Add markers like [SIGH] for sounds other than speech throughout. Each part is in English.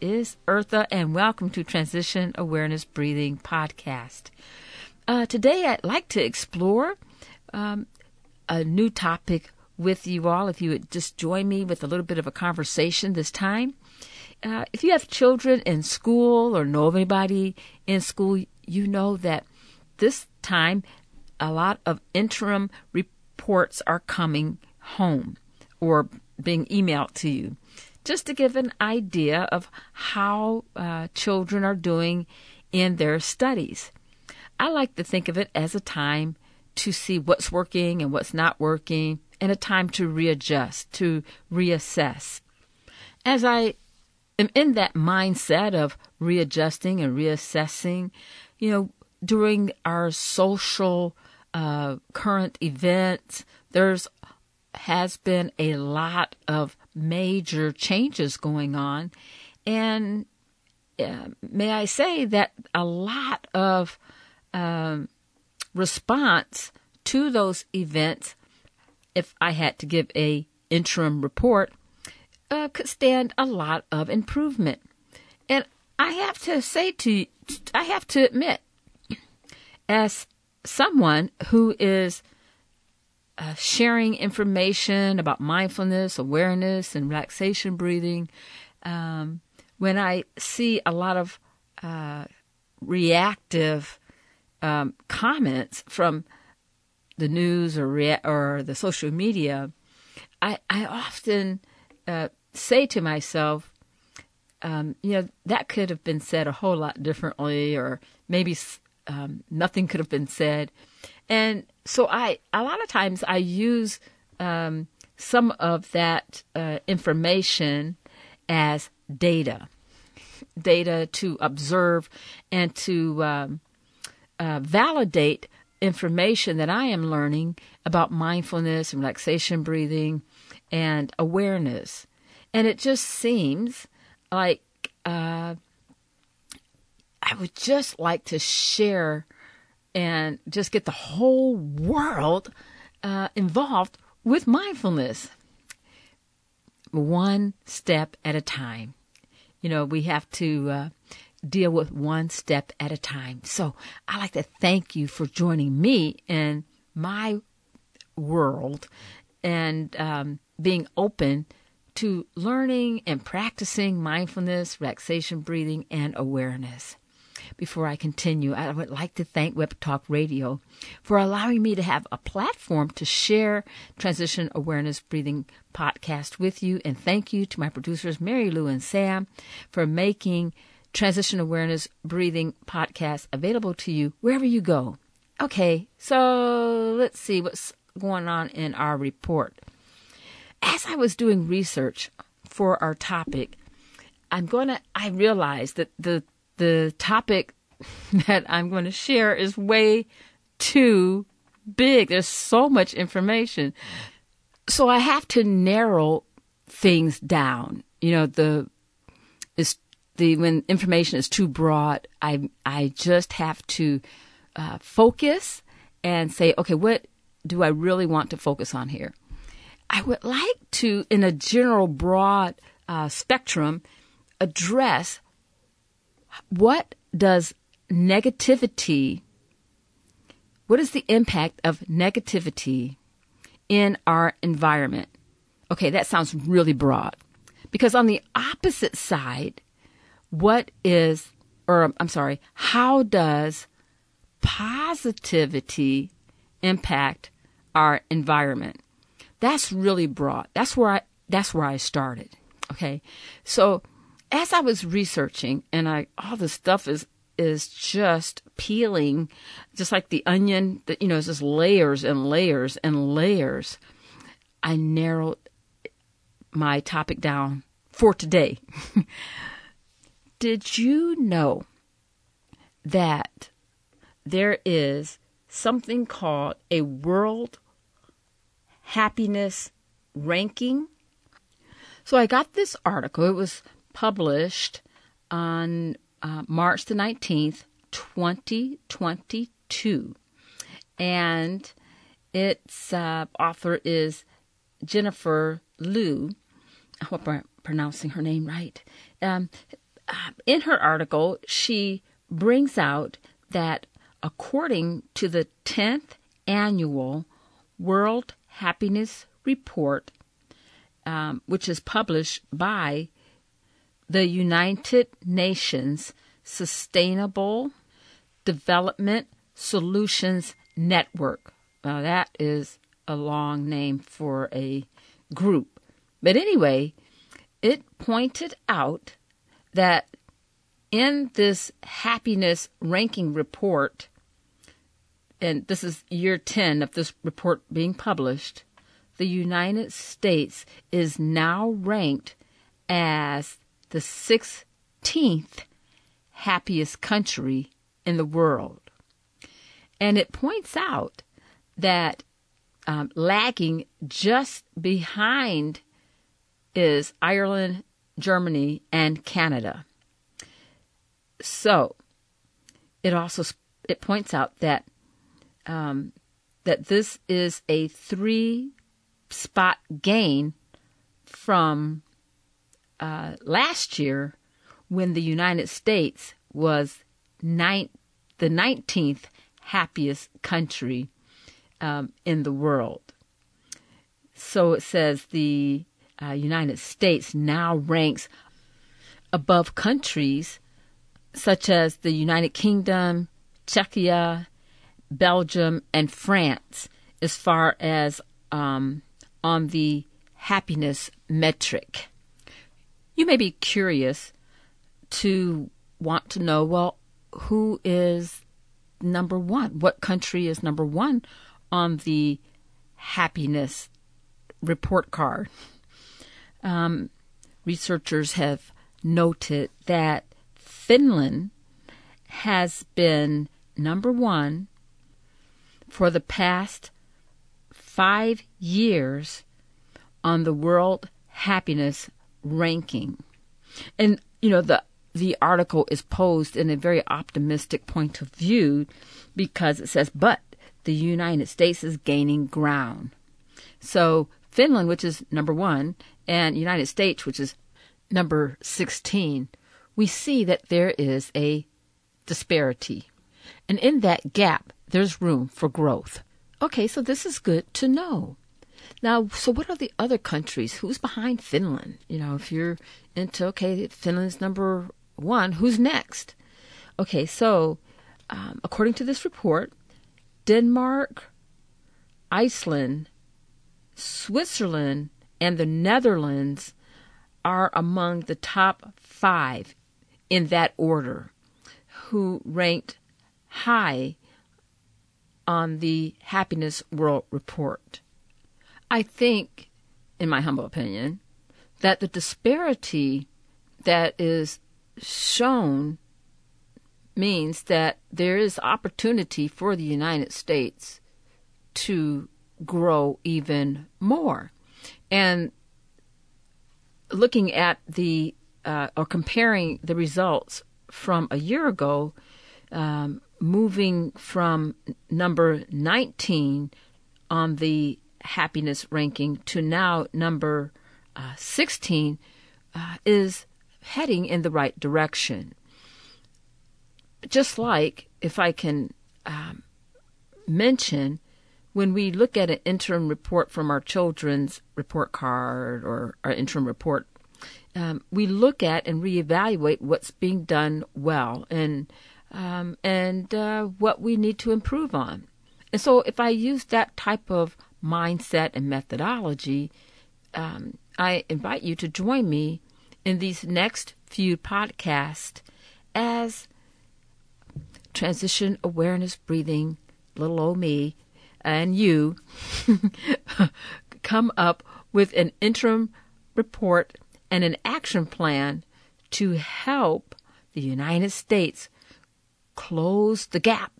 is Eartha, and welcome to Transition Awareness Breathing Podcast. Uh, today, I'd like to explore um, a new topic with you all. If you would just join me with a little bit of a conversation this time. Uh, if you have children in school or know of anybody in school, you know that this time a lot of interim reports are coming home or being emailed to you just to give an idea of how uh, children are doing in their studies. I like to think of it as a time to see what's working and what's not working, and a time to readjust, to reassess. As I am in that mindset of readjusting and reassessing, you know, during our social uh, current events, there's has been a lot of major changes going on. And uh, may I say that a lot of um, response to those events, if I had to give a interim report, uh, could stand a lot of improvement. And I have to say to I have to admit, as someone who is uh, sharing information about mindfulness, awareness, and relaxation breathing. Um, when I see a lot of uh, reactive um, comments from the news or rea- or the social media, I, I often uh, say to myself, um, you know, that could have been said a whole lot differently, or maybe um, nothing could have been said. And so I, a lot of times I use um, some of that uh, information as data, data to observe and to um, uh, validate information that I am learning about mindfulness relaxation breathing and awareness. And it just seems like uh, I would just like to share and just get the whole world uh, involved with mindfulness. One step at a time. You know, we have to uh, deal with one step at a time. So I'd like to thank you for joining me in my world and um, being open to learning and practicing mindfulness, relaxation breathing, and awareness. Before I continue, I would like to thank Web Talk Radio for allowing me to have a platform to share Transition Awareness Breathing podcast with you. And thank you to my producers, Mary Lou and Sam, for making Transition Awareness Breathing podcast available to you wherever you go. Okay, so let's see what's going on in our report. As I was doing research for our topic, I'm going to, I realized that the the topic [LAUGHS] that I'm going to share is way too big. There's so much information. So I have to narrow things down. You know, the is the when information is too broad, I I just have to uh, focus and say, okay, what do I really want to focus on here? I would like to, in a general broad uh, spectrum, address what does negativity, what is the impact of negativity in our environment? Okay, that sounds really broad. Because on the opposite side, what is, or I'm sorry, how does positivity impact our environment? That's really broad. That's where I, that's where I started. Okay. So as I was researching, and I all the stuff is is just peeling, just like the onion. That you know, it's just layers and layers and layers. I narrowed my topic down for today. [LAUGHS] Did you know that there is something called a World Happiness Ranking. So I got this article. It was published on uh, March the 19th, 2022. And its uh, author is Jennifer Liu. I hope I'm pronouncing her name right. Um, uh, in her article, she brings out that according to the 10th annual World Happiness Report, um, which is published by the United Nations Sustainable Development Solutions Network. Now, that is a long name for a group. But anyway, it pointed out that in this happiness ranking report, and this is year 10 of this report being published, the United States is now ranked as the 16th happiest country in the world. And it points out that um, lagging just behind is Ireland, Germany, and Canada. So it also it points out that um, that this is a three spot gain from uh, last year when the United States was the 19th happiest country um, in the world. So it says the uh, United States now ranks above countries such as the United Kingdom, Czechia, Belgium, and France as far as um, on the happiness metric. You may be curious to want to know well, who is number one? What country is number one on the happiness report card? Um, researchers have noted that Finland has been number one for the past five years on the World Happiness Ranking. And, you know, the the article is posed in a very optimistic point of view because it says, but the United States is gaining ground. So Finland, which is number one, and United States, which is number 16, we see that there is a disparity. And in that gap, there's room for growth. Okay, so this is good to know. Now, so what are the other countries? Who's behind Finland? You know, if you're into, okay, Finland's number one, who's next? Okay, so um, according to this report, Denmark, Iceland, Switzerland, and the Netherlands are among the top five in that order who ranked high on the Happiness World Report. I think, in my humble opinion, that the disparity that is shown means that there is opportunity for the United States to grow even more. And looking at the uh, or comparing the results from a year ago, um, moving from number 19 on the happiness ranking to now number uh, 16 uh, is heading in the right direction. Just like, if I can um, mention, when we look at an interim report from our children's report card or our interim report, um, we look at and reevaluate what's being done well and um, and uh, what we need to improve on. And so, if I use that type of mindset and methodology, um, I invite you to join me in these next few podcasts as transition awareness breathing, little old me, and you [LAUGHS] come up with an interim report and an action plan to help the United States close the gap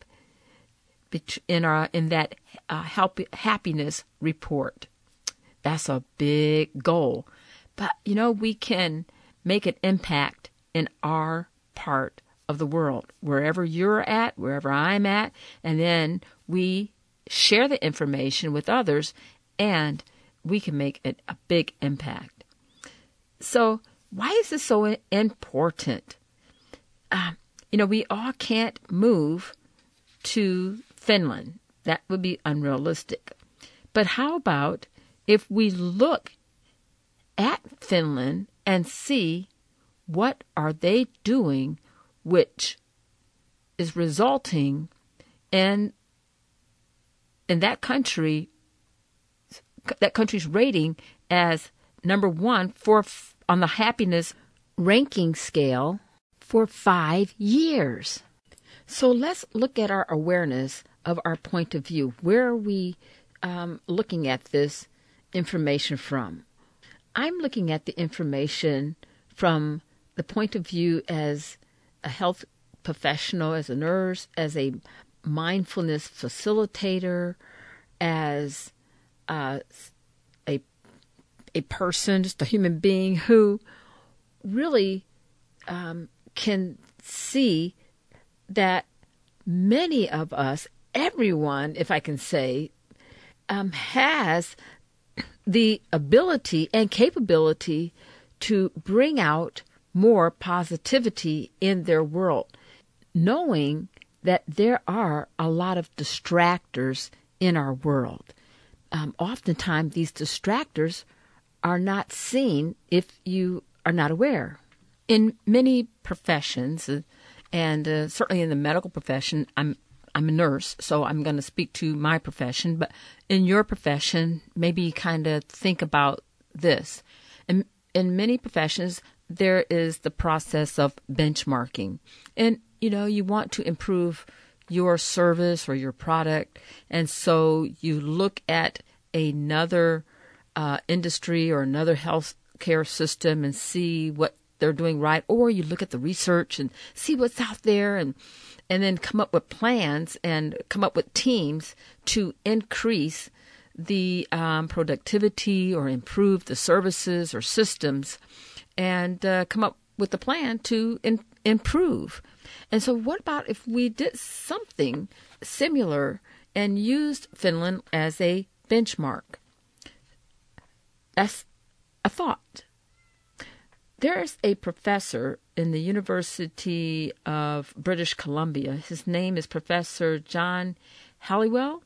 in our in that uh, help, happiness report. That's a big goal, but you know we can make an impact in our part of the world, wherever you're at, wherever I'm at, and then we share the information with others, and we can make it a big impact. So, why is this so important? Uh, you know, we all can't move to Finland. That would be unrealistic. But how about if we look at Finland and see what are they doing which is resulting in in that country that country's rating as number 1 for on the happiness ranking scale for 5 years. So let's look at our awareness of our point of view. Where are we um, looking at this information from? I'm looking at the information from the point of view as a health professional, as a nurse, as a mindfulness facilitator, as uh, a a person, just a human being who really um, can see that many of us, everyone, if I can say, um, has the ability and capability to bring out more positivity in their world, knowing that there are a lot of distractors in our world. Um, oftentimes, these distractors are not seen if you are not aware. In many professions, uh, and uh, certainly in the medical profession, I'm I'm a nurse, so I'm going to speak to my profession. But in your profession, maybe kind of think about this. In, in many professions, there is the process of benchmarking. And, you know, you want to improve your service or your product. And so you look at another uh, industry or another healthcare system and see what they're doing right. Or you look at the research and see what's out there and, and then come up with plans and come up with teams to increase the um, productivity or improve the services or systems and uh, come up with a plan to in- improve. And so, what about if we did something similar and used Finland as a benchmark? That's a thought. There's a professor in the University of British Columbia. His name is Professor John Helliwell,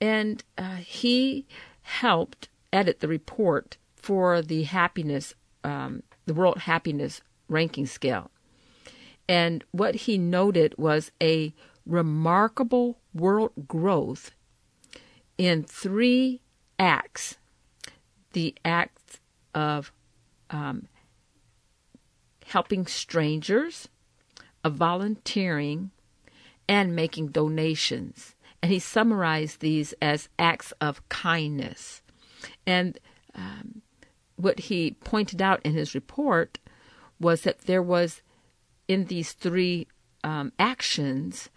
and uh, he helped edit the report for the happiness um, the World Happiness Ranking Scale. And what he noted was a remarkable world growth in three acts the act of um, helping strangers, of volunteering, and making donations. And he summarized these as acts of kindness. And um, what he pointed out in his report was that there was, in these three um, actions,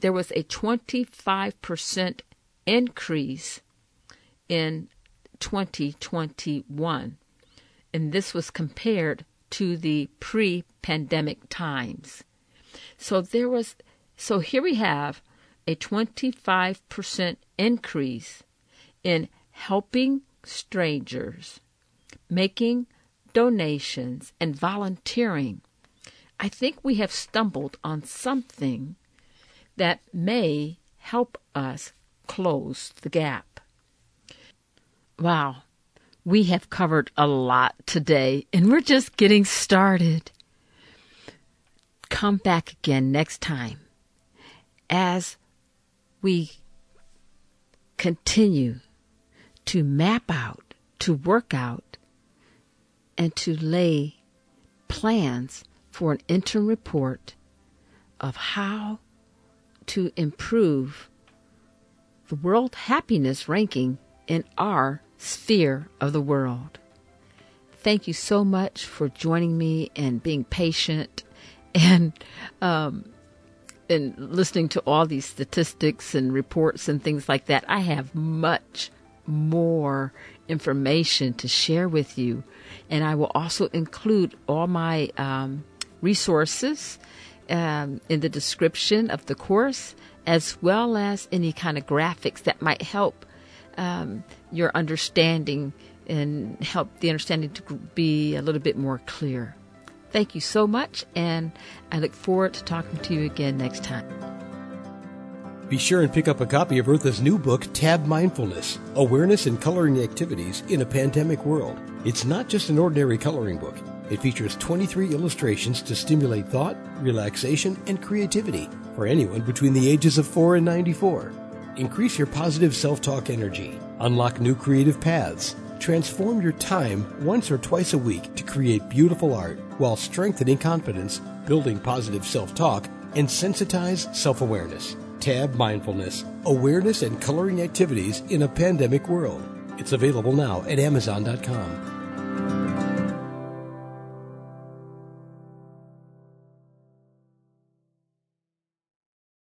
there was a 25% increase in 2021. And this was compared to the pre pandemic times. So there was, so here we have a 25% increase in helping strangers making donations, and volunteering, I think we have stumbled on something that may help us close the gap. Wow, we have covered a lot today, and we're just getting started. Come back again next time as we continue to map out, to work out and to lay plans for an interim report of how to improve the world happiness ranking in our sphere of the world. Thank you so much for joining me and being patient and um, in listening to all these statistics and reports and things like that, I have much more information to share with you. And I will also include all my um, resources um, in the description of the course, as well as any kind of graphics that might help um, your understanding and help the understanding to be a little bit more clear. Thank you so much, and I look forward to talking to you again next time. Be sure and pick up a copy of Eartha's new book, Tab Mindfulness Awareness and Coloring Activities in a Pandemic World. It's not just an ordinary coloring book. It features 23 illustrations to stimulate thought, relaxation, and creativity for anyone between the ages of 4 and 94. Increase your positive self talk energy, unlock new creative paths, transform your time once or twice a week to create beautiful art while strengthening confidence, building positive self talk, and sensitize self awareness. Tab Mindfulness Awareness and Coloring Activities in a Pandemic World. It's available now at Amazon.com.